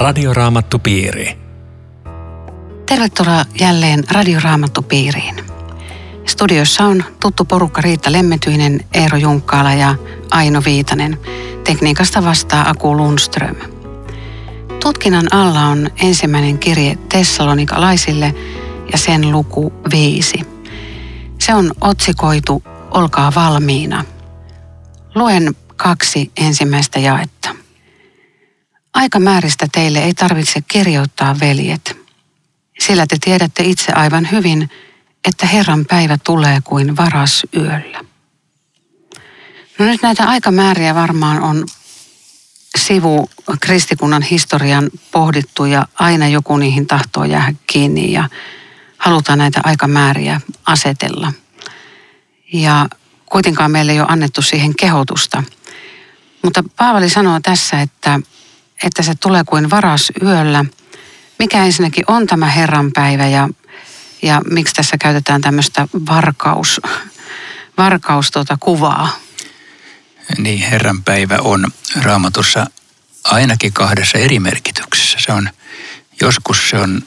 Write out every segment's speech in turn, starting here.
Radioraamattupiiri. Tervetuloa jälleen Radioraamattupiiriin. Studiossa on tuttu porukka Riitta Lemmetyinen, Eero Junkkaala ja Aino Viitanen. Tekniikasta vastaa Aku Lundström. Tutkinnan alla on ensimmäinen kirje Tessalonikalaisille ja sen luku viisi. Se on otsikoitu Olkaa valmiina. Luen kaksi ensimmäistä jaetta. Aikamääristä teille ei tarvitse kirjoittaa, veljet, sillä te tiedätte itse aivan hyvin, että Herran päivä tulee kuin varas yöllä. No nyt näitä aikamääriä varmaan on sivu kristikunnan historian pohdittu ja aina joku niihin tahtoo jäädä kiinni ja halutaan näitä aikamääriä asetella. Ja kuitenkaan meille ei ole annettu siihen kehotusta. Mutta Paavali sanoo tässä, että, että se tulee kuin varas yöllä. Mikä ensinnäkin on tämä Herran päivä ja, ja miksi tässä käytetään tämmöistä varkaus, varkaus tuota kuvaa? Niin, Herran päivä on raamatussa ainakin kahdessa eri merkityksessä. Se on, joskus se on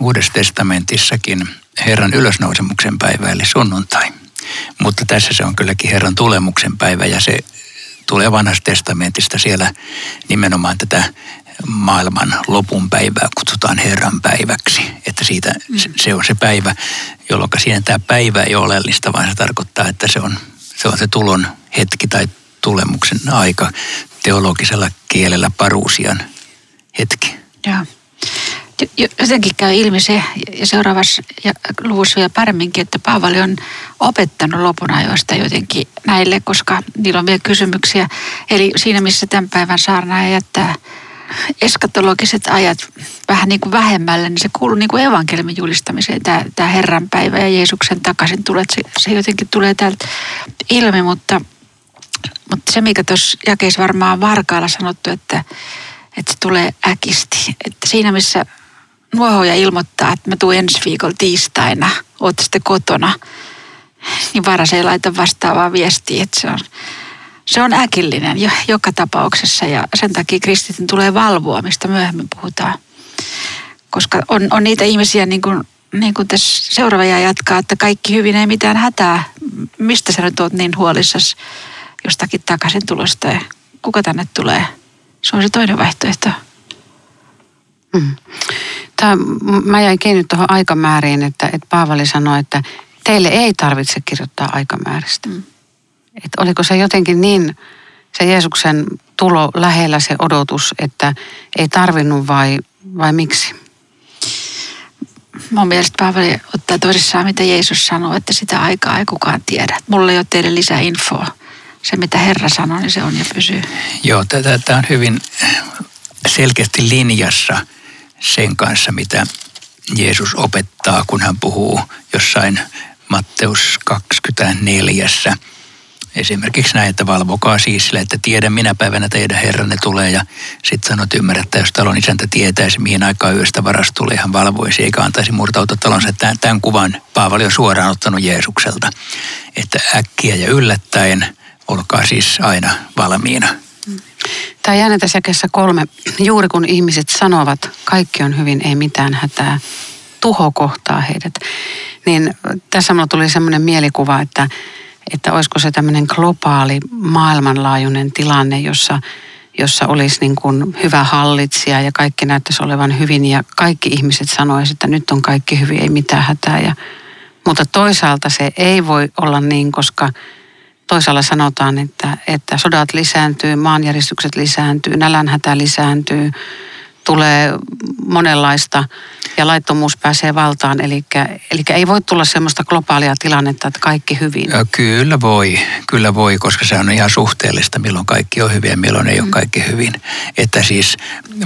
Uudessa testamentissakin Herran ylösnousemuksen päivä, eli sunnuntai. Mutta tässä se on kylläkin Herran tulemuksen päivä ja se tulee vanhasta testamentista siellä nimenomaan tätä maailman lopun päivää kutsutaan Herran päiväksi. Että siitä se on se päivä, jolloin siinä tämä päivä ei ole oleellista, vaan se tarkoittaa, että se on se, on se tulon hetki tai tulemuksen aika teologisella kielellä paruusian hetki. Joo jotenkin käy ilmi se, ja seuraavassa luvussa vielä paremminkin, että Paavali on opettanut lopun ajoista jotenkin näille, koska niillä on vielä kysymyksiä. Eli siinä, missä tämän päivän saarnaaja jättää eskatologiset ajat vähän niin kuin vähemmälle, niin se kuuluu niin kuin julistamiseen, tämä, tämä Herran päivä ja Jeesuksen takaisin tulee. Se, se jotenkin tulee täältä ilmi, mutta, mutta se, mikä tuossa jakeessa varmaan varkaalla sanottu, että, että se tulee äkisti. Että siinä, missä nuohoja ilmoittaa, että mä tuun ensi viikolla tiistaina, oot sitten kotona, niin varas ei laita vastaavaa viestiä, että se on, se on äkillinen jo, joka tapauksessa ja sen takia kristityn tulee valvoa, mistä myöhemmin puhutaan. Koska on, on niitä ihmisiä, niin kuin, niin kuin tässä seuraava jatkaa, että kaikki hyvin, ei mitään hätää. Mistä sä nyt oot niin huolissas jostakin takaisin tulosta ja kuka tänne tulee? Se on se toinen vaihtoehto. Mm. Tämä, mä jäin kiinni tuohon aikamääriin, että, että Paavali sanoi, että teille ei tarvitse kirjoittaa aikamääristä. Mm. Että oliko se jotenkin niin, se Jeesuksen tulo lähellä se odotus, että ei tarvinnut vai, vai miksi? Mun mielestä Paavali ottaa tosissaan, mitä Jeesus sanoo, että sitä aikaa ei kukaan tiedä. Mulla ei ole teille lisää infoa. Se, mitä Herra sanoo, niin se on ja pysyy. Joo, tämä on hyvin selkeästi linjassa – sen kanssa, mitä Jeesus opettaa, kun hän puhuu jossain Matteus 24. Esimerkiksi näin, että valvokaa siis sille, että tiedän minä päivänä teidän herranne tulee ja sitten sanot ymmärrät, että jos talon isäntä tietäisi, mihin aikaan yöstä varas tulee, hän valvoisi eikä antaisi murtautua talonsa. Tämän, tämän kuvan Paavali on suoraan ottanut Jeesukselta, että äkkiä ja yllättäen olkaa siis aina valmiina. Tämä jäänä tässä kolme. Juuri kun ihmiset sanovat, kaikki on hyvin, ei mitään hätää, tuho kohtaa heidät. Niin tässä mulla tuli semmoinen mielikuva, että, että olisiko se tämmöinen globaali maailmanlaajuinen tilanne, jossa, jossa olisi niin kuin hyvä hallitsija ja kaikki näyttäisi olevan hyvin ja kaikki ihmiset sanoisivat, että nyt on kaikki hyvin, ei mitään hätää. Ja, mutta toisaalta se ei voi olla niin, koska toisaalla sanotaan, että, että sodat lisääntyy, maanjäristykset lisääntyy, nälänhätä lisääntyy, tulee monenlaista ja laittomuus pääsee valtaan. Eli, eli ei voi tulla semmoista globaalia tilannetta, että kaikki hyvin. Ja kyllä voi, kyllä voi, koska se on ihan suhteellista, milloin kaikki on hyvin ja milloin ei ole mm. kaikki hyvin. Että siis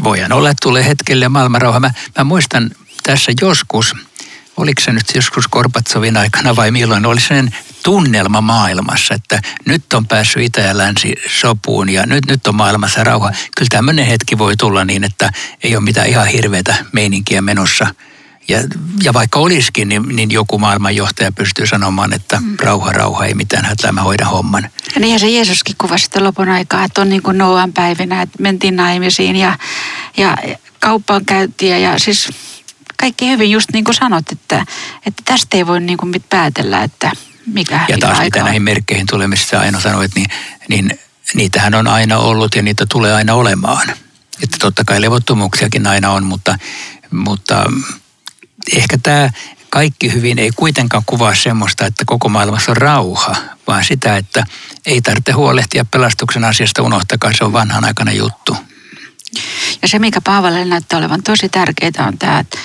voidaan olla, että tulee hetkelle maailmanrauha. Mä, mä muistan tässä joskus, oliko se nyt joskus Korpatsovin aikana vai milloin, oli sellainen tunnelma maailmassa, että nyt on päässyt Itä ja Länsi sopuun ja nyt, nyt on maailmassa rauha. Kyllä tämmöinen hetki voi tulla niin, että ei ole mitään ihan hirveätä meininkiä menossa. Ja, ja vaikka olisikin, niin, niin joku maailmanjohtaja pystyy sanomaan, että mm. rauha, rauha, ei mitään hätää, mä hoidan homman. Ja niinhän se Jeesuskin kuvasi sitä lopun aikaa, että on niin kuin Noan päivinä, että mentiin naimisiin ja, ja kauppaankäyntiä ja siis kaikki hyvin just niin kuin sanot, että, että tästä ei voi niin kuin päätellä, että mikä Ja taas mitä näihin merkkeihin tulee, mistä Aino sanoit, niin, niin niitähän on aina ollut ja niitä tulee aina olemaan. Että totta kai levottomuuksiakin aina on, mutta, mutta ehkä tämä kaikki hyvin ei kuitenkaan kuvaa semmoista, että koko maailmassa on rauha, vaan sitä, että ei tarvitse huolehtia pelastuksen asiasta, unohtakaa, se on vanhan aikana juttu. Ja se, mikä Paavalle näyttää olevan tosi tärkeää, on tämä, että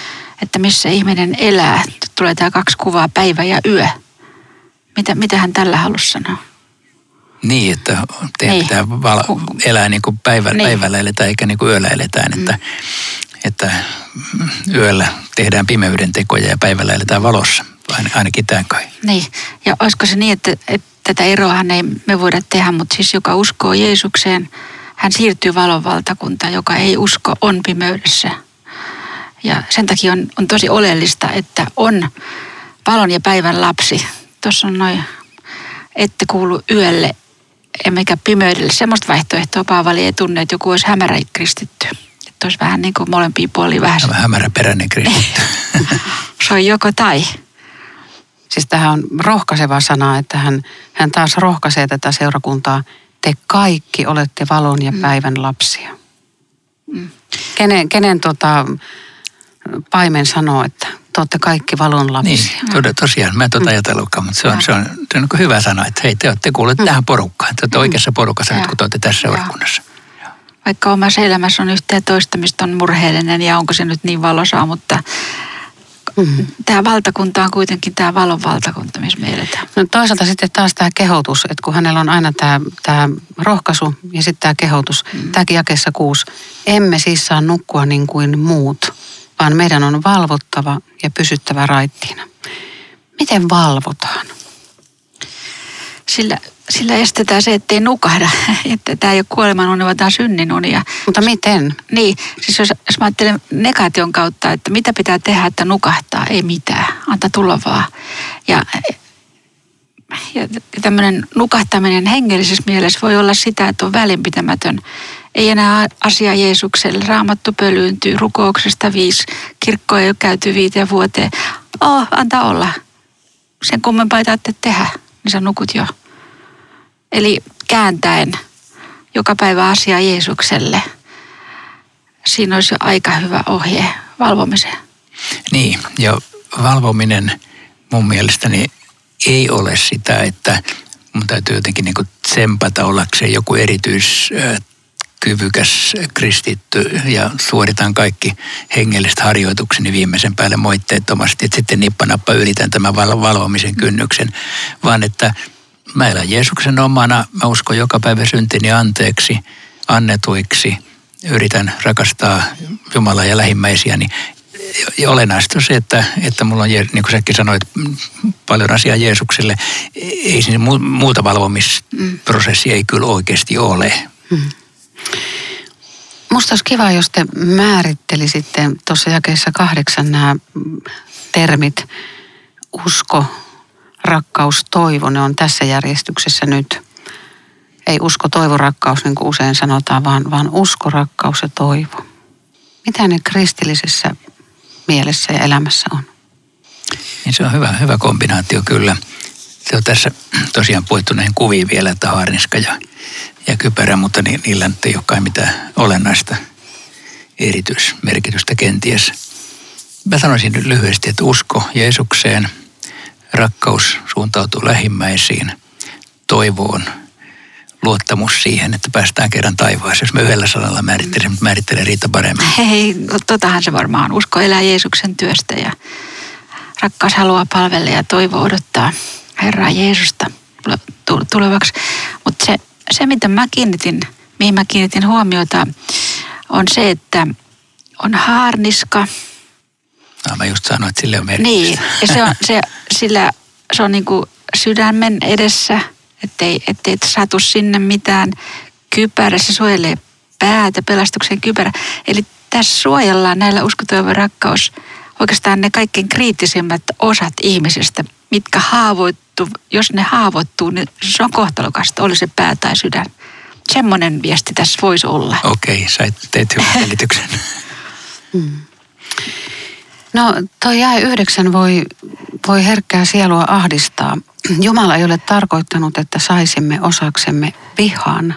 missä ihminen elää. Tulee tämä kaksi kuvaa, päivä ja yö. Mitä, mitä hän tällä halusi sanoa? Niin, että teidän niin. pitää val- elää niin kuin päivä, niin. päivällä eletään eikä niin kuin yöllä eletään. Että, mm. että yöllä tehdään pimeyden tekoja ja päivällä eletään valossa. Ainakin tämän kai. Niin, ja olisiko se niin, että, että tätä eroahan ei me voida tehdä, mutta siis joka uskoo Jeesukseen, hän siirtyy valon valtakuntaan, joka ei usko, on pimeydessä. Ja sen takia on, on tosi oleellista, että on valon ja päivän lapsi. Tuossa on noin, ette kuulu yölle emmekä pimeydelle. Semmoista vaihtoehtoa Paavali ei tunne, että joku olisi hämärä kristitty. Että olisi vähän niin kuin molempia puolia vähän. Tämä hämäräperäinen kristitty. Se on joko tai. Siis tähän on rohkaiseva sana, että hän, hän taas rohkaisee tätä seurakuntaa. Te kaikki olette valon ja mm. päivän lapsia. Mm. Kenen, kenen tota, paimen sanoo, että te olette kaikki valon lapsia. Niin, tod- tosiaan. Mä en tuota mm. ajatellutkaan, mutta se on, se on, se on niin hyvä sana, että hei, te olette kuulleet mm. tähän porukkaan. Te olette mm. oikeassa porukassa nyt, kun te olette tässä seurakunnassa. Vaikka omassa elämässä on yhtä toista, mistä on murheellinen ja onko se nyt niin valosaa, mutta Mm. Tämä valtakunta on kuitenkin tämä valon valtakunta, missä me eletään. No toisaalta sitten taas tämä kehotus, että kun hänellä on aina tämä, tämä rohkaisu ja sitten tämä kehotus, mm. tämäkin jakessa kuusi. Emme siis saa nukkua niin kuin muut, vaan meidän on valvottava ja pysyttävä raittiina. Miten valvotaan? Sillä, sillä estetään se, ettei nukahda. Että tämä ei ole kuoleman uni, vaan tämä on synnin uni. Mutta miten? Niin, siis jos, jos mä ajattelen negation kautta, että mitä pitää tehdä, että nukahtaa, ei mitään, anta tulla vaan. Ja, ja tämmöinen nukahtaminen hengellisessä mielessä voi olla sitä, että on välinpitämätön ei enää asia Jeesukselle. Raamattu pölyyntyy rukouksesta viisi. Kirkkoa ei ole käyty viiteen vuoteen. Oh, antaa olla. Sen kummempaa ei tehdä, niin sä nukut jo. Eli kääntäen joka päivä asia Jeesukselle. Siinä olisi jo aika hyvä ohje valvomiseen. Niin, ja valvominen mun mielestäni ei ole sitä, että mun täytyy jotenkin niin tsempata ollakseen joku erityis kyvykäs kristitty ja suoritan kaikki hengelliset harjoitukseni viimeisen päälle moitteettomasti, että sitten nippanappa ylitän tämän valvomisen kynnyksen, vaan että mä elän Jeesuksen omana, mä uskon joka päivä syntini anteeksi, annetuiksi, yritän rakastaa Jumalaa ja lähimmäisiäni. Ja olennaista on se, että, että mulla on, niin kuin säkin sanoit, paljon asiaa Jeesukselle. Ei siinä muuta valvomisprosessia ei kyllä oikeasti ole. Mm. Musta olisi kiva, jos te määrittelisitte tuossa jakeessa kahdeksan nämä termit usko, rakkaus, toivo. Ne on tässä järjestyksessä nyt. Ei usko, toivo, rakkaus, niin kuin usein sanotaan, vaan, vaan usko, rakkaus ja toivo. Mitä ne kristillisessä mielessä ja elämässä on? Niin se on hyvä, hyvä kombinaatio kyllä. Se on tässä tosiaan puhuttu näihin kuviin vielä, että haarniska ja ja kypärä, mutta ni, niillä nyt ei olekaan mitään olennaista erityismerkitystä kenties. Mä sanoisin nyt lyhyesti, että usko Jeesukseen, rakkaus suuntautuu lähimmäisiin, toivoon, luottamus siihen, että päästään kerran taivaaseen. Jos mä yhdellä sanalla määrittelen, mutta määrittelen Riita paremmin. Hei, totahan se varmaan. Usko elää Jeesuksen työstä ja rakkaus haluaa palvella ja toivo odottaa Herraa Jeesusta tulevaksi. Mutta se se, mitä mä kiinnitin, mihin mä kiinnitin huomiota, on se, että on haarniska. No, mä just sanoin, että sille on merkitystä. Niin, ja se on, se, sillä, se on niin kuin sydämen edessä, ettei, ettei satu sinne mitään. Kypärä, se suojelee päätä, pelastuksen kypärä. Eli tässä suojellaan näillä uskotoiva rakkaus oikeastaan ne kaikkein kriittisimmät osat ihmisestä, mitkä haavoittuu, jos ne haavoittuu, niin se on kohtalokasta, oli se pää tai sydän. Semmoinen viesti tässä voisi olla. Okei, okay, sait, teit hyvän selityksen. Mm. No toi jäi yhdeksän voi, voi herkkää sielua ahdistaa. Jumala ei ole tarkoittanut, että saisimme osaksemme vihan,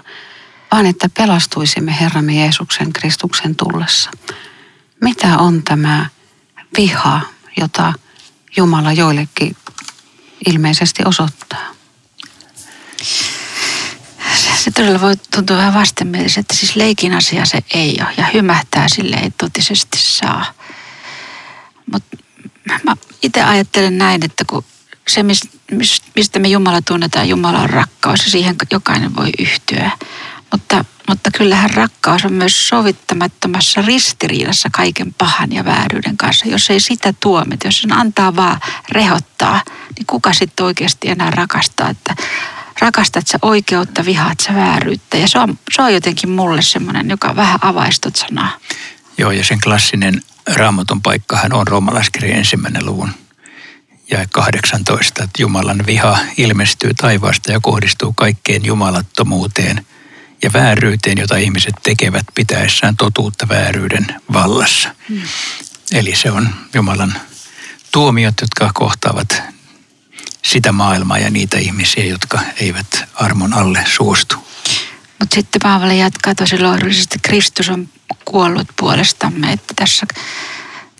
vaan että pelastuisimme Herramme Jeesuksen Kristuksen tullessa. Mitä on tämä viha, jota Jumala joillekin ilmeisesti osoittaa? Se todella voi tuntua vähän vastenmieliseltä. Siis leikin asia se ei ole ja hymähtää sille ei totisesti saa. Mutta mä itse ajattelen näin, että kun se, mistä me Jumala tunnetaan, Jumala on rakkaus ja siihen jokainen voi yhtyä. Mutta, mutta kyllähän rakkaus on myös sovittamattomassa ristiriidassa kaiken pahan ja vääryyden kanssa. Jos ei sitä tuomita, jos sen antaa vaan rehottaa, niin kuka sitten oikeasti enää rakastaa? Että rakastat sä oikeutta, vihaat sä vääryyttä. Ja se on, se on jotenkin mulle semmoinen, joka vähän avaistot sanaa. Joo, ja sen klassinen raamatun paikkahan on roomalaiskirjan ensimmäinen luvun ja 18, että Jumalan viha ilmestyy taivaasta ja kohdistuu kaikkeen jumalattomuuteen ja vääryyteen, jota ihmiset tekevät pitäessään totuutta vääryyden vallassa. Mm. Eli se on Jumalan tuomiot, jotka kohtaavat sitä maailmaa ja niitä ihmisiä, jotka eivät armon alle suostu. Mutta sitten Paavali jatkaa tosi lohdullisesti, Kristus on kuollut puolestamme, että tässä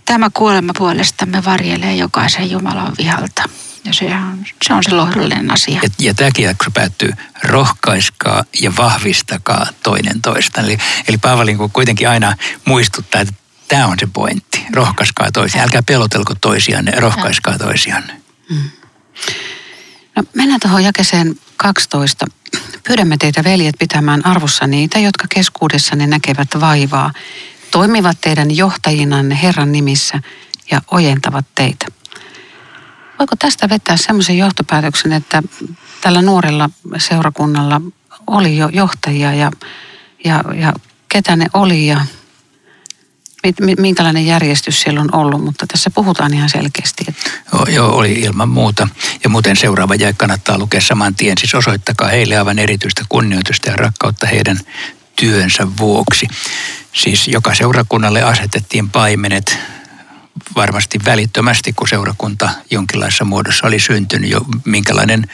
tämä kuolema puolestamme varjelee jokaisen Jumalan vihalta. Ja se on se, on se lohdullinen asia. Ja, ja tämäkin jakso päättyy, rohkaiskaa ja vahvistakaa toinen toista. Eli, eli Paavali kuitenkin aina muistuttaa, että tämä on se pointti. Rohkaiskaa toisiaan. Älkää pelotelko toisianne, rohkaiskaa toisianne. Mm. No, mennään tuohon jakeseen 12. Pyydämme teitä veljet pitämään arvossa niitä, jotka keskuudessanne näkevät vaivaa, toimivat teidän johtajinanne Herran nimissä ja ojentavat teitä. Voiko tästä vetää semmoisen johtopäätöksen, että tällä nuorella seurakunnalla oli jo johtajia ja, ja, ja ketä ne oli ja minkälainen järjestys siellä on ollut, mutta tässä puhutaan ihan selkeästi. Että... Joo, joo, oli ilman muuta. Ja muuten seuraava jäi kannattaa lukea saman tien. Siis osoittakaa heille aivan erityistä kunnioitusta ja rakkautta heidän työnsä vuoksi. Siis joka seurakunnalle asetettiin paimenet varmasti välittömästi, kun seurakunta jonkinlaisessa muodossa oli syntynyt jo, minkälainen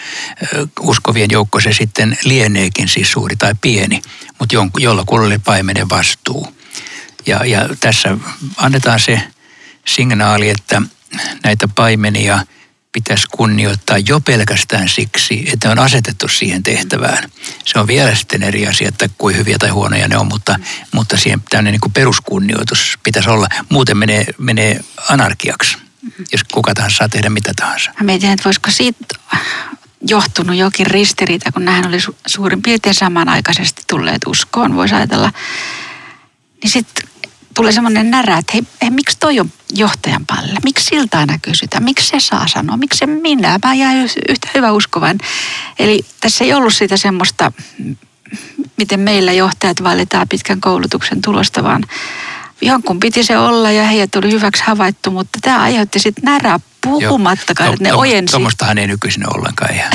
uskovien joukko se sitten lieneekin, siis suuri tai pieni, mutta jollakulla oli paimenen vastuu. Ja, ja tässä annetaan se signaali, että näitä paimenia pitäisi kunnioittaa jo pelkästään siksi, että on asetettu siihen tehtävään. Se on vielä sitten eri asia, että kuin hyviä tai huonoja ne on, mutta, mutta siihen tämmöinen niin peruskunnioitus pitäisi olla. Muuten menee, menee anarkiaksi, jos kuka tahansa saa tehdä mitä tahansa. Mä mietin, että voisiko siitä johtunut jokin ristiriita, kun nähän oli su- suurin piirtein samanaikaisesti tulleet uskoon, voisi ajatella. Niin sitten tulee semmoinen närä, että hei, hei, miksi toi on johtajan palle? Miksi siltä aina kysytään? Miksi se saa sanoa? Miksi se minä? Mä jäin yhtä hyvä uskovan. Eli tässä ei ollut sitä semmoista, miten meillä johtajat valitaan pitkän koulutuksen tulosta, vaan jonkun piti se olla ja heidät tuli hyväksi havaittu, mutta tämä aiheutti sitten närää puhumattakaan, että ne ojensi. Tuommoistahan ei nykyisin ollenkaan ihan.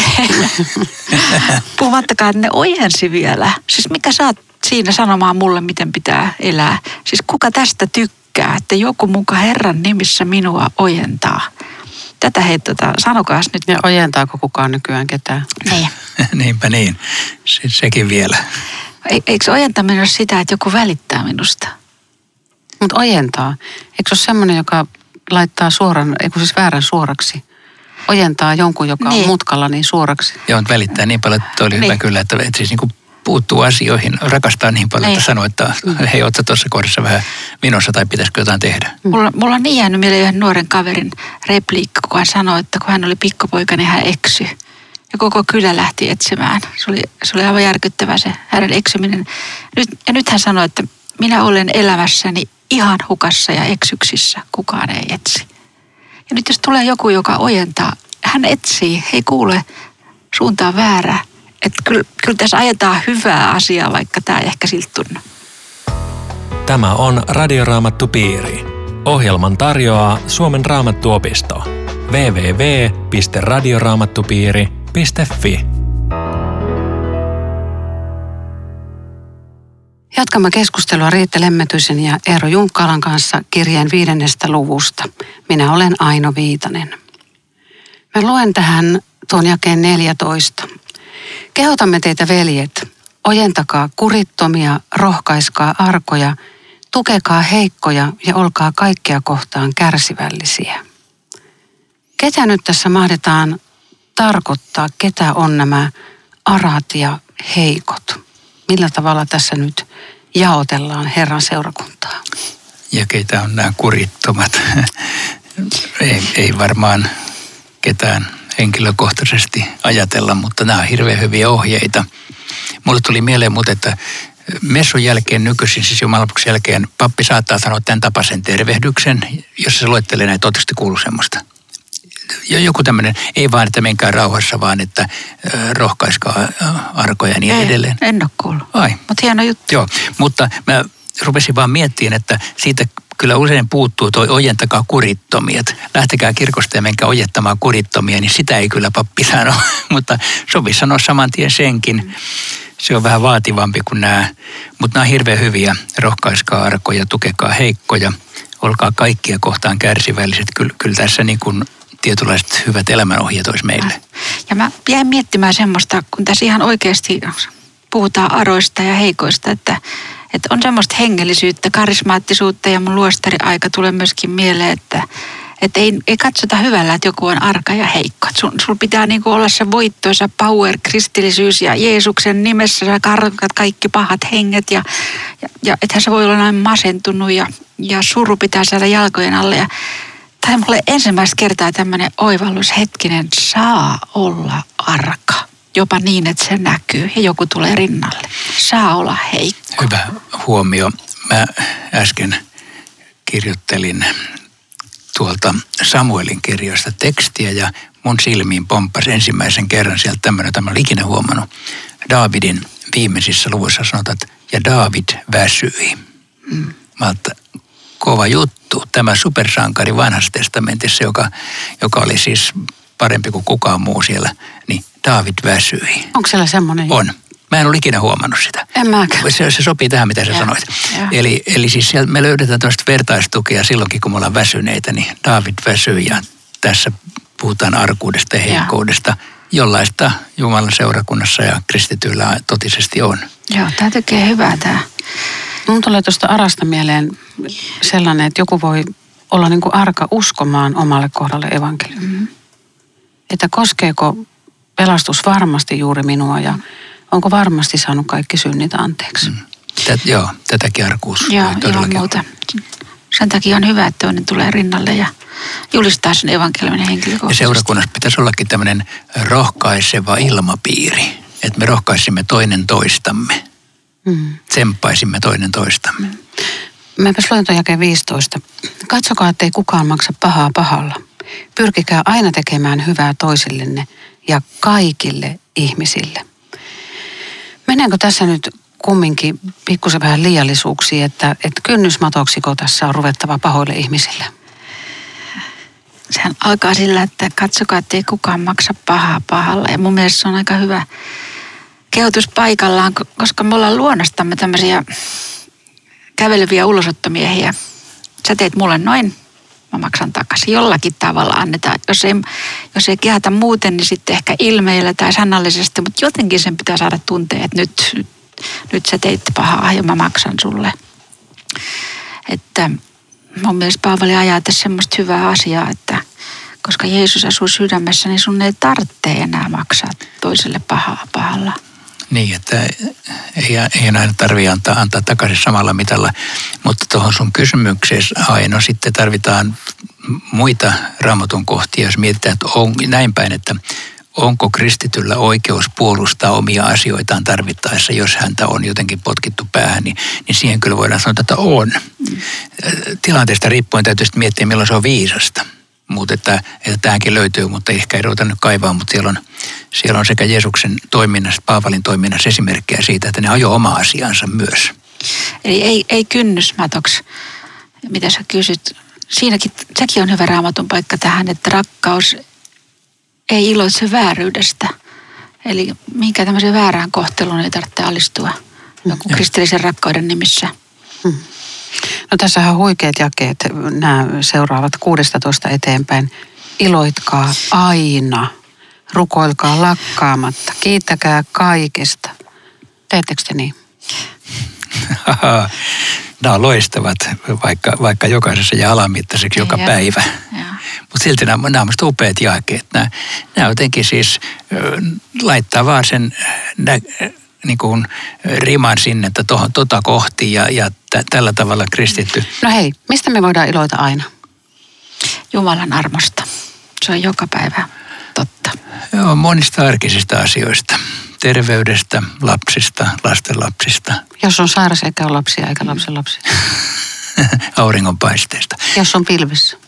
puhumattakaan, että ne ojensi vielä. Siis mikä sä oot siinä sanomaan mulle, miten pitää elää. Siis kuka tästä tykkää, että joku muka Herran nimissä minua ojentaa. Tätä hei, tota, sanokaas nyt. Ja ojentaako kukaan nykyään ketään? Niin. Niinpä niin. Se, sekin vielä. E, eikö ojentaminen ole sitä, että joku välittää minusta? Mutta ojentaa. Eikö se ole semmoinen, joka laittaa suoran, eikö siis väärän suoraksi? Ojentaa jonkun, joka niin. on mutkalla niin suoraksi. Joo, välittää niin paljon, että oli niin. hyvä kyllä, että, että siis niin kuin puuttuu asioihin, rakastaa niin paljon, että niin. sanoo, että hei, ootko tuossa kohdassa vähän minossa tai pitäisikö jotain tehdä? Mulla, mulla on niin jäänyt mieleen yhden nuoren kaverin repliikka, kun hän sanoi, että kun hän oli pikkupoika, niin hän eksyi. Ja koko kylä lähti etsimään. Se oli, se oli aivan järkyttävä se hänen eksyminen. Nyt, ja nyt hän sanoi, että minä olen elämässäni ihan hukassa ja eksyksissä. Kukaan ei etsi. Ja nyt jos tulee joku, joka ojentaa, hän etsii, hei kuule, suunta on väärä että kyllä, kyllä tässä ajetaan hyvää asiaa, vaikka tämä ei ehkä siltä tunnu. Tämä on Radioraamattu Piiri. Ohjelman tarjoaa Suomen raamattuopisto. www.radioraamattupiiri.fi Jatkamme keskustelua Riitta Lemmetyisen ja Eero Junkkalan kanssa kirjeen viidennestä luvusta. Minä olen Aino Viitanen. Mä luen tähän tuon jakeen 14. Kehotamme teitä veljet, ojentakaa kurittomia, rohkaiskaa arkoja, tukekaa heikkoja ja olkaa kaikkea kohtaan kärsivällisiä. Ketä nyt tässä mahdetaan tarkoittaa, ketä on nämä arat ja heikot? Millä tavalla tässä nyt jaotellaan Herran seurakuntaa? Ja keitä on nämä kurittomat? ei, ei varmaan ketään henkilökohtaisesti ajatella, mutta nämä on hirveän hyviä ohjeita. Mulle tuli mieleen mutta, että messun jälkeen nykyisin, siis jumalapuksen jälkeen, pappi saattaa sanoa tämän tapaisen tervehdyksen, jos se luettelee näitä, oletteko kuullut semmoista? joku tämmöinen, ei vaan, että menkää rauhassa, vaan että rohkaiskaa arkoja ja niin ei, edelleen. En ole kuullut. Ai. Mutta hieno juttu. Joo, mutta mä rupesin vaan miettimään, että siitä kyllä usein puuttuu toi ojentakaa kurittomia. Lähtekää kirkosta ja menkää ojettamaan kurittomia, niin sitä ei kyllä pappi sano. mutta sovi sanoa saman tien senkin. Se on vähän vaativampi kuin nämä, mutta nämä on hirveän hyviä. Rohkaiskaa arkoja, tukekaa heikkoja, olkaa kaikkia kohtaan kärsivälliset. Kyllä, kyllä tässä niin kuin tietynlaiset hyvät elämänohjeet olisi meille. Ja mä jäin miettimään semmoista, kun tässä ihan oikeasti puhutaan aroista ja heikoista, että, että on semmoista hengellisyyttä, karismaattisuutta ja mun luostariaika tulee myöskin mieleen, että, että ei, ei katsota hyvällä, että joku on arka ja heikko. Sun, sul pitää niinku olla se voittoisa power, kristillisyys ja Jeesuksen nimessä sä karkat kaikki pahat henget ja, ja, ja ethän se voi olla näin masentunut ja, ja suru pitää saada jalkojen alle ja tai mulle ensimmäistä kertaa tämmöinen oivallus, hetkinen, saa olla arka. Jopa niin, että se näkyy ja joku tulee rinnalle. Saa olla heikko. Hyvä huomio. Mä äsken kirjoittelin tuolta Samuelin kirjoista tekstiä ja mun silmiin pomppasi ensimmäisen kerran sieltä tämmöinen, tämä olen ikinä huomannut. Daavidin viimeisissä luvuissa sanotaan, että ja Daavid väsyi. Mm. Mä kova juttu. Tämä supersankari vanhassa testamentissa, joka, joka oli siis parempi kuin kukaan muu siellä, niin David väsyi. Onko siellä semmoinen? On. Mä en ole ikinä huomannut sitä. En mäkään. Se, se sopii tähän, mitä sä ja, sanoit. Ja. Eli, eli siis siellä me löydetään tällaista vertaistukea silloinkin, kun me ollaan väsyneitä, niin David väsyi ja tässä puhutaan arkuudesta ja heikkoudesta, ja. jollaista Jumalan seurakunnassa ja kristityillä totisesti on. Joo, tämä tekee hyvää tämä. Mun tulee tuosta arasta mieleen sellainen, että joku voi olla niin kuin arka uskomaan omalle kohdalle evankeliumia. Mm-hmm. Että koskeeko pelastus varmasti juuri minua ja onko varmasti saanut kaikki synnit anteeksi. Mm. Tät, joo, tätäkin arkuus Joo, ilman muuta. Sen takia on hyvä, että toinen tulee rinnalle ja julistaa sen evankeliumin henkilökohtaisesti. Ja seurakunnassa pitäisi ollakin tämmöinen rohkaiseva ilmapiiri, että me rohkaisimme toinen toistamme. Mm. Tsemppaisimme toinen toistamme. Mm. Mäpäs luen tuon jakeen 15. Katsokaa, ettei kukaan maksa pahaa pahalla. Pyrkikää aina tekemään hyvää toisillenne ja kaikille ihmisille. Mennäänkö tässä nyt kumminkin pikkusen vähän liiallisuuksiin, että, että kynnysmatoksiko tässä on ruvettava pahoille ihmisille? Sehän alkaa sillä, että katsokaa, ettei kukaan maksa pahaa pahalla. Ja mun mielestä se on aika hyvä kehotus paikallaan, koska me ollaan luonnostamme tämmöisiä käveleviä ulosottomiehiä. Sä teet mulle noin, mä maksan takaisin. Jollakin tavalla annetaan. Jos ei, jos ei kehata muuten, niin sitten ehkä ilmeillä tai sanallisesti, mutta jotenkin sen pitää saada tuntea, että nyt, nyt, nyt sä teit pahaa ja mä maksan sulle. Että mun mielestä Paavali ajaa tässä semmoista hyvää asiaa, että koska Jeesus asuu sydämessä, niin sun ei tarvitse enää maksaa toiselle pahaa pahalla. Niin, että ei, ei aina tarvitse antaa, antaa takaisin samalla mitalla. Mutta tuohon sun kysymykseen aina sitten tarvitaan muita raamatun kohtia, jos mietitään, että on näin päin, että onko kristityllä oikeus puolustaa omia asioitaan tarvittaessa, jos häntä on jotenkin potkittu päähän, niin, niin siihen kyllä voidaan sanoa, että on. Tilanteesta riippuen täytyy miettiä, milloin se on viisasta. Mutta että, että tähänkin löytyy, mutta ehkä ei ruveta nyt kaivaa, mutta siellä on, siellä on sekä Jeesuksen toiminnasta, Paavalin toiminnassa esimerkkejä siitä, että ne ajoi oma asiansa myös. Eli ei, ei kynnysmatoksi, mitä sä kysyt. Siinäkin, sekin on hyvä raamatun paikka tähän, että rakkaus ei iloitse vääryydestä. Eli minkä tämmöisen väärään kohteluun ei tarvitse alistua. jonkun kristillisen rakkauden nimissä. No tässähän on huikeat jakeet, nämä seuraavat 16 eteenpäin. Iloitkaa aina, rukoilkaa lakkaamatta, kiittäkää kaikesta. Teettekö te niin? nämä on loistavat, vaikka, vaikka jokaisessa ja alamittaiseksi joka Joo. päivä. Mutta silti nämä, nämä on upeat jakeet. Nämä, nämä jotenkin siis laittaa vaan sen nä, niin kuin riman sinne, että tohon, tota kohti ja, ja tä, tällä tavalla kristitty. No hei, mistä me voidaan iloita aina? Jumalan armosta. Se on joka päivä totta. Joo, monista arkisista asioista. Terveydestä, lapsista, lastenlapsista, Jos on sairas eikä ole lapsia eikä lapsen lapsia. auringonpaisteista. Jos on pilvissä.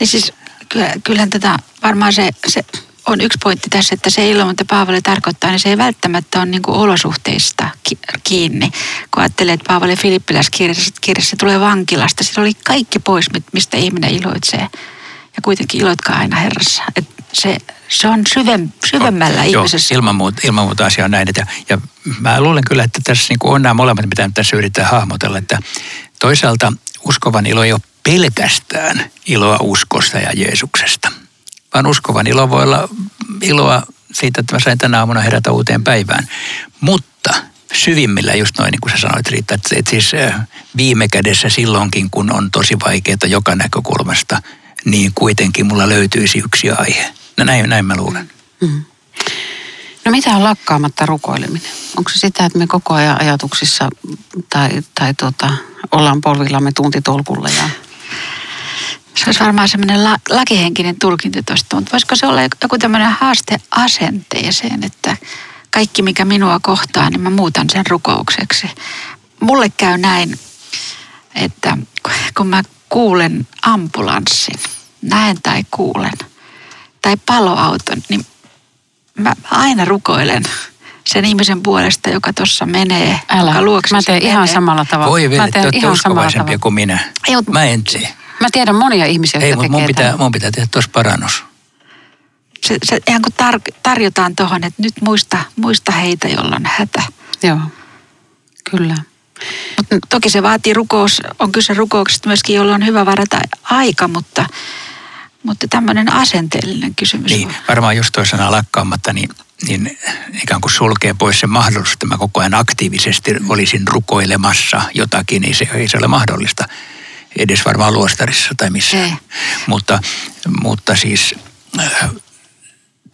Niin siis kyllä, kyllähän tätä varmaan se, se on yksi pointti tässä, että se ilo, mitä Paavali tarkoittaa, niin se ei välttämättä ole niin kuin olosuhteista ki- kiinni. Kun ajattelee, että Paavali Filippiläiskirjassa kirjassa tulee vankilasta, siinä oli kaikki pois, mistä ihminen iloitsee. Ja kuitenkin iloitkaa aina Herrassa. Et se, se on syvem, syvemmällä Joo, ihmisessä. ilman muuta, ilman muuta asia on näin. Että, ja mä luulen kyllä, että tässä niin on nämä molemmat, mitä nyt tässä yritetään hahmotella. Että toisaalta uskovan ilo ei ole pelkästään iloa uskosta ja Jeesuksesta. Vaan uskovan ilo voi olla iloa siitä, että mä sain tänä aamuna herätä uuteen päivään. Mutta syvimmillä just noin niin kuin sä sanoit Riitta, että, että siis viime kädessä silloinkin, kun on tosi vaikeaa joka näkökulmasta, niin kuitenkin mulla löytyisi yksi aihe. No näin, näin mä luulen. No mitä on lakkaamatta rukoileminen? Onko se sitä, että me koko ajan ajatuksissa tai, tai tota, ollaan polvillamme tuntitolkulla ja Se olisi varmaan semmoinen la, lakihenkinen tulkinta tuosta, mutta voisiko se olla joku tämmöinen haaste asenteeseen, että kaikki mikä minua kohtaa, niin mä muutan sen rukoukseksi. Mulle käy näin, että kun mä kuulen ambulanssin, näen tai kuulen, tai paloauton, niin mä aina rukoilen sen ihmisen puolesta, joka tuossa menee, älä. joka Mä teen ihan menee. samalla tavalla. Voi vielä, Mä että teen olette ihan samalla tavalla. kuin minä. Ei, Mä en tee. Mä tiedän monia ihmisiä, Ei, jotka mutta tekee mun pitää, tämän. mun pitää tehdä tuossa parannus. se, se ihan kuin tar- tarjotaan tuohon, että nyt muista, muista heitä, jolla on hätä. Joo, kyllä. Mutta toki se vaatii rukous, on kyse rukouksesta myöskin, jolla on hyvä varata aika, mutta, mutta tämmöinen asenteellinen kysymys. Niin, varmaan just tuo sana lakkaamatta, niin, niin ikään kuin sulkee pois se mahdollisuus, että mä koko ajan aktiivisesti olisin rukoilemassa jotakin, niin se ei se ole mahdollista. Edes varmaan luostarissa tai missään. Ei. Mutta, mutta siis äh,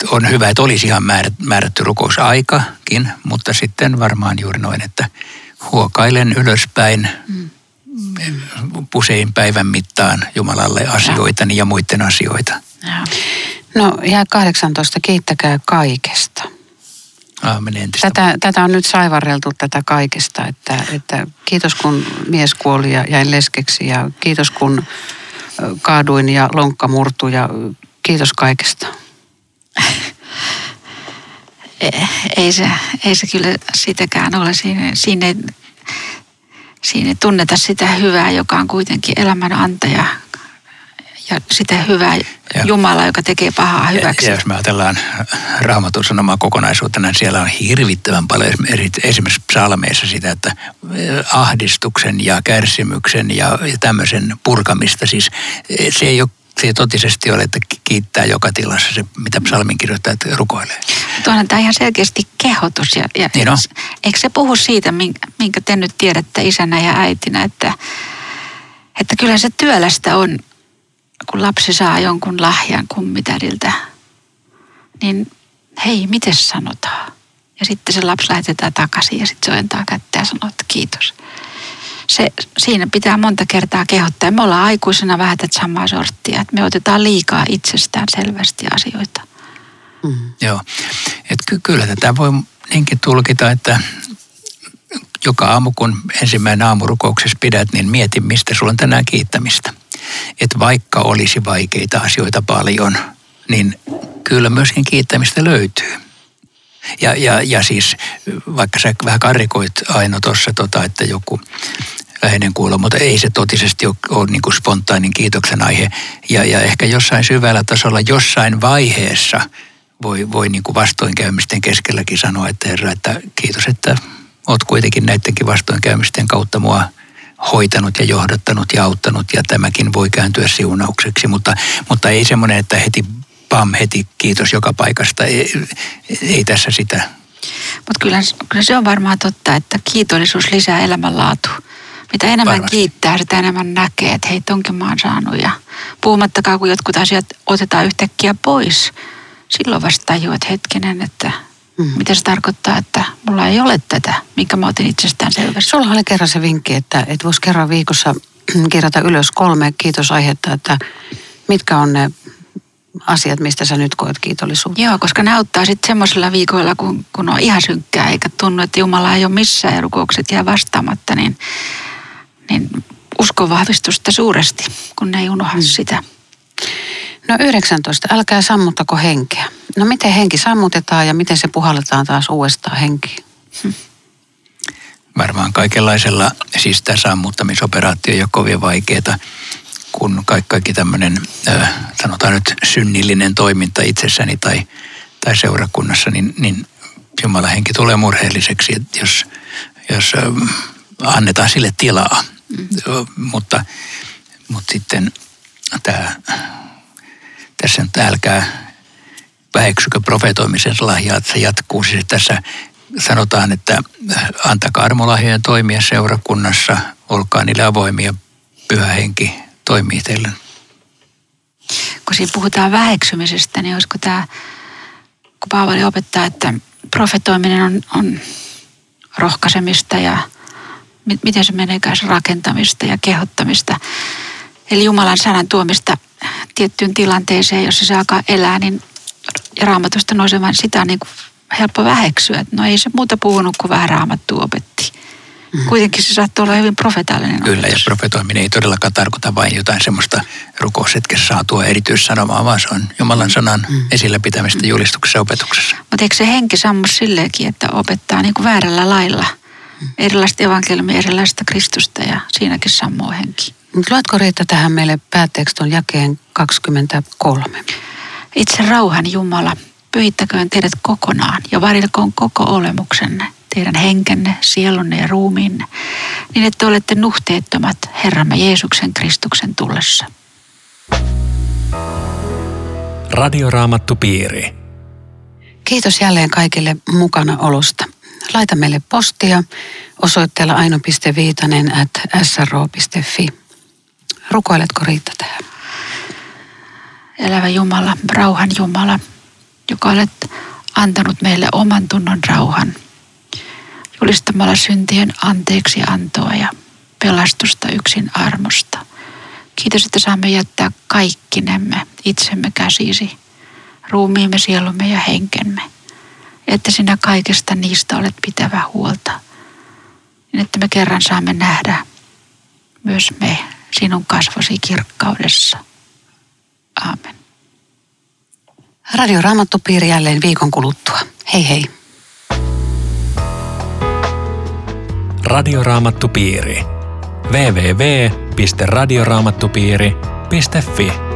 on hyvä, että olisi ihan määrät, määrätty rukousaikakin, mutta sitten varmaan juuri noin, että huokailen ylöspäin mm. usein päivän mittaan Jumalalle asioitani ja muiden asioita. Joo. No jää 18, kiittäkää kaikesta. Aamen entistä. Tätä, tätä on nyt saivarreltu tätä kaikesta, että, että kiitos kun mies kuoli ja jäin leskeksi ja kiitos kun kaaduin ja lonkka murtui ja kiitos kaikesta. Ei- Ei se, ei se kyllä sitäkään ole. Siinä, siinä, ei, siinä ei tunneta sitä hyvää, joka on kuitenkin elämän antaja ja sitä hyvää Ja- Jumalaa, joka tekee pahaa hyväksi. Ja jos me ajatellaan raamatun sanomaa kokonaisuutena, niin siellä on hirvittävän paljon esimerkiksi psalmeissa sitä, että eh, ahdistuksen ja kärsimyksen ja ja tämmöisen purkamista. Siis eh, se ei ole se ei totisesti ole, että kiittää joka tilassa se, mitä psalmin kirjoittajat rukoilee. Tuohan tämä ihan selkeästi kehotus. Ja, ja Niin on. Eikö se puhu siitä, minkä, minkä te nyt tiedätte isänä ja äitinä, että, että kyllä se työlästä on, kun lapsi saa jonkun lahjan kummitädiltä, niin hei, miten sanotaan? Ja sitten se lapsi lähetetään takaisin ja sitten se ojentaa kättä ja sanoo, että kiitos. Se, siinä pitää monta kertaa kehottaa. Ja me ollaan aikuisena vähän tätä samaa sorttia, että me otetaan liikaa itsestään selvästi asioita. Mm. Joo, että ky- kyllä tätä voi niinkin tulkita, että joka aamu kun ensimmäinen aamurukouksessa pidät, niin mieti, mistä sulla on tänään kiittämistä. Että vaikka olisi vaikeita asioita paljon, niin kyllä myöskin kiittämistä löytyy. Ja, ja, ja siis vaikka sä vähän karikoit aina tuossa, tota, että joku läheinen kuulo, mutta ei se totisesti ole, ole niin kuin spontaanin kiitoksen aihe. Ja, ja ehkä jossain syvällä tasolla, jossain vaiheessa voi, voi niin kuin vastoinkäymisten keskelläkin sanoa, että herra, että kiitos, että oot kuitenkin näidenkin vastoinkäymisten kautta mua hoitanut ja johdattanut ja auttanut ja tämäkin voi kääntyä siunaukseksi, mutta, mutta ei semmoinen, että heti pam, heti kiitos joka paikasta, ei, ei tässä sitä. Mutta kyllä, kyllä se on varmaan totta, että kiitollisuus lisää elämänlaatua. Mitä enemmän Varmasti. kiittää, sitä enemmän näkee, että hei, tonkin mä oon saanut. Ja puhumattakaan, kun jotkut asiat otetaan yhtäkkiä pois, silloin vasta tajuu, että hetkinen, että Mm. Mitä se tarkoittaa, että mulla ei ole tätä, minkä mä otin itsestään selvästi? Sulla oli kerran se vinkki, että, että voisi kerran viikossa kirjata ylös kolme kiitosaihetta, että mitkä on ne asiat, mistä sä nyt koet kiitollisuutta. Joo, koska ne auttaa sitten semmoisilla viikoilla, kun, kun on ihan synkkää, eikä tunnu, että Jumala ei ole missään ja rukoukset jää vastaamatta, niin, niin uskon vahvistusta suuresti, kun ne ei unohda mm. sitä. No 19. Älkää sammuttako henkeä. No miten henki sammutetaan ja miten se puhalletaan taas uudestaan henkiin? Hm. Varmaan kaikenlaisella, siis tämä sammuttamisoperaatio ei ole kovin vaikeaa, kun kaikki, tämmöinen, sanotaan nyt synnillinen toiminta itsessäni tai, tai seurakunnassa, niin, niin Jumala henki tulee murheelliseksi, että jos, jos annetaan sille tilaa. Mm. Mutta, mutta sitten tämä tässä nyt älkää väheksykö profetoimisen lahjaa, että se jatkuu. Siis tässä sanotaan, että antakaa armolahjojen toimia seurakunnassa, olkaa niille avoimia, pyhä henki toimii teille. Kun siinä puhutaan väheksymisestä, niin olisiko tämä, kun Paavali opettaa, että profetoiminen on, on rohkaisemista ja miten se meneekään rakentamista ja kehottamista. Eli Jumalan sanan tuomista tiettyyn tilanteeseen, jossa se alkaa elää, niin raamatusta nousevan sitä on niin kuin helppo väheksyä. No ei se muuta puhunut kuin vähän raamattu opetti. Mm. Kuitenkin se saattoi olla hyvin profetaalinen Kyllä, opetus. ja profetoiminen ei todellakaan tarkoita vain jotain semmoista rukoushetkessä saatua erityissanomaa, vaan se on Jumalan sanan mm. esillä pitämistä mm. julistuksessa ja opetuksessa. Mutta eikö se henki sammu silleenkin, että opettaa niin kuin väärällä lailla mm. erilaista evankeliumia, erilaista Kristusta ja siinäkin sammuu henki. Luetko Riitta tähän meille päätteeksi tuon jakeen 23? Itse rauhan Jumala, pyhittäköön teidät kokonaan ja varilkoon koko olemuksenne, teidän henkenne, sielunne ja ruumiinne, niin että olette nuhteettomat Herramme Jeesuksen Kristuksen tullessa. piiri. Kiitos jälleen kaikille mukana olosta. Laita meille postia osoitteella aino.viitanen at sro.fi. Rukoiletko Riitta tähän? Elävä Jumala, rauhan Jumala, joka olet antanut meille oman tunnon rauhan, julistamalla syntien anteeksi antoa ja pelastusta yksin armosta. Kiitos, että saamme jättää kaikkinemme itsemme käsisi, ruumiimme, sielumme ja henkemme. Että sinä kaikesta niistä olet pitävä huolta. Niin että me kerran saamme nähdä myös me sinun kasvosi kirkkaudessa. Aamen. Radio Raamattupiiri jälleen viikon kuluttua. Hei hei. Radio Raamattupiiri. www.radioraamattupiiri.fi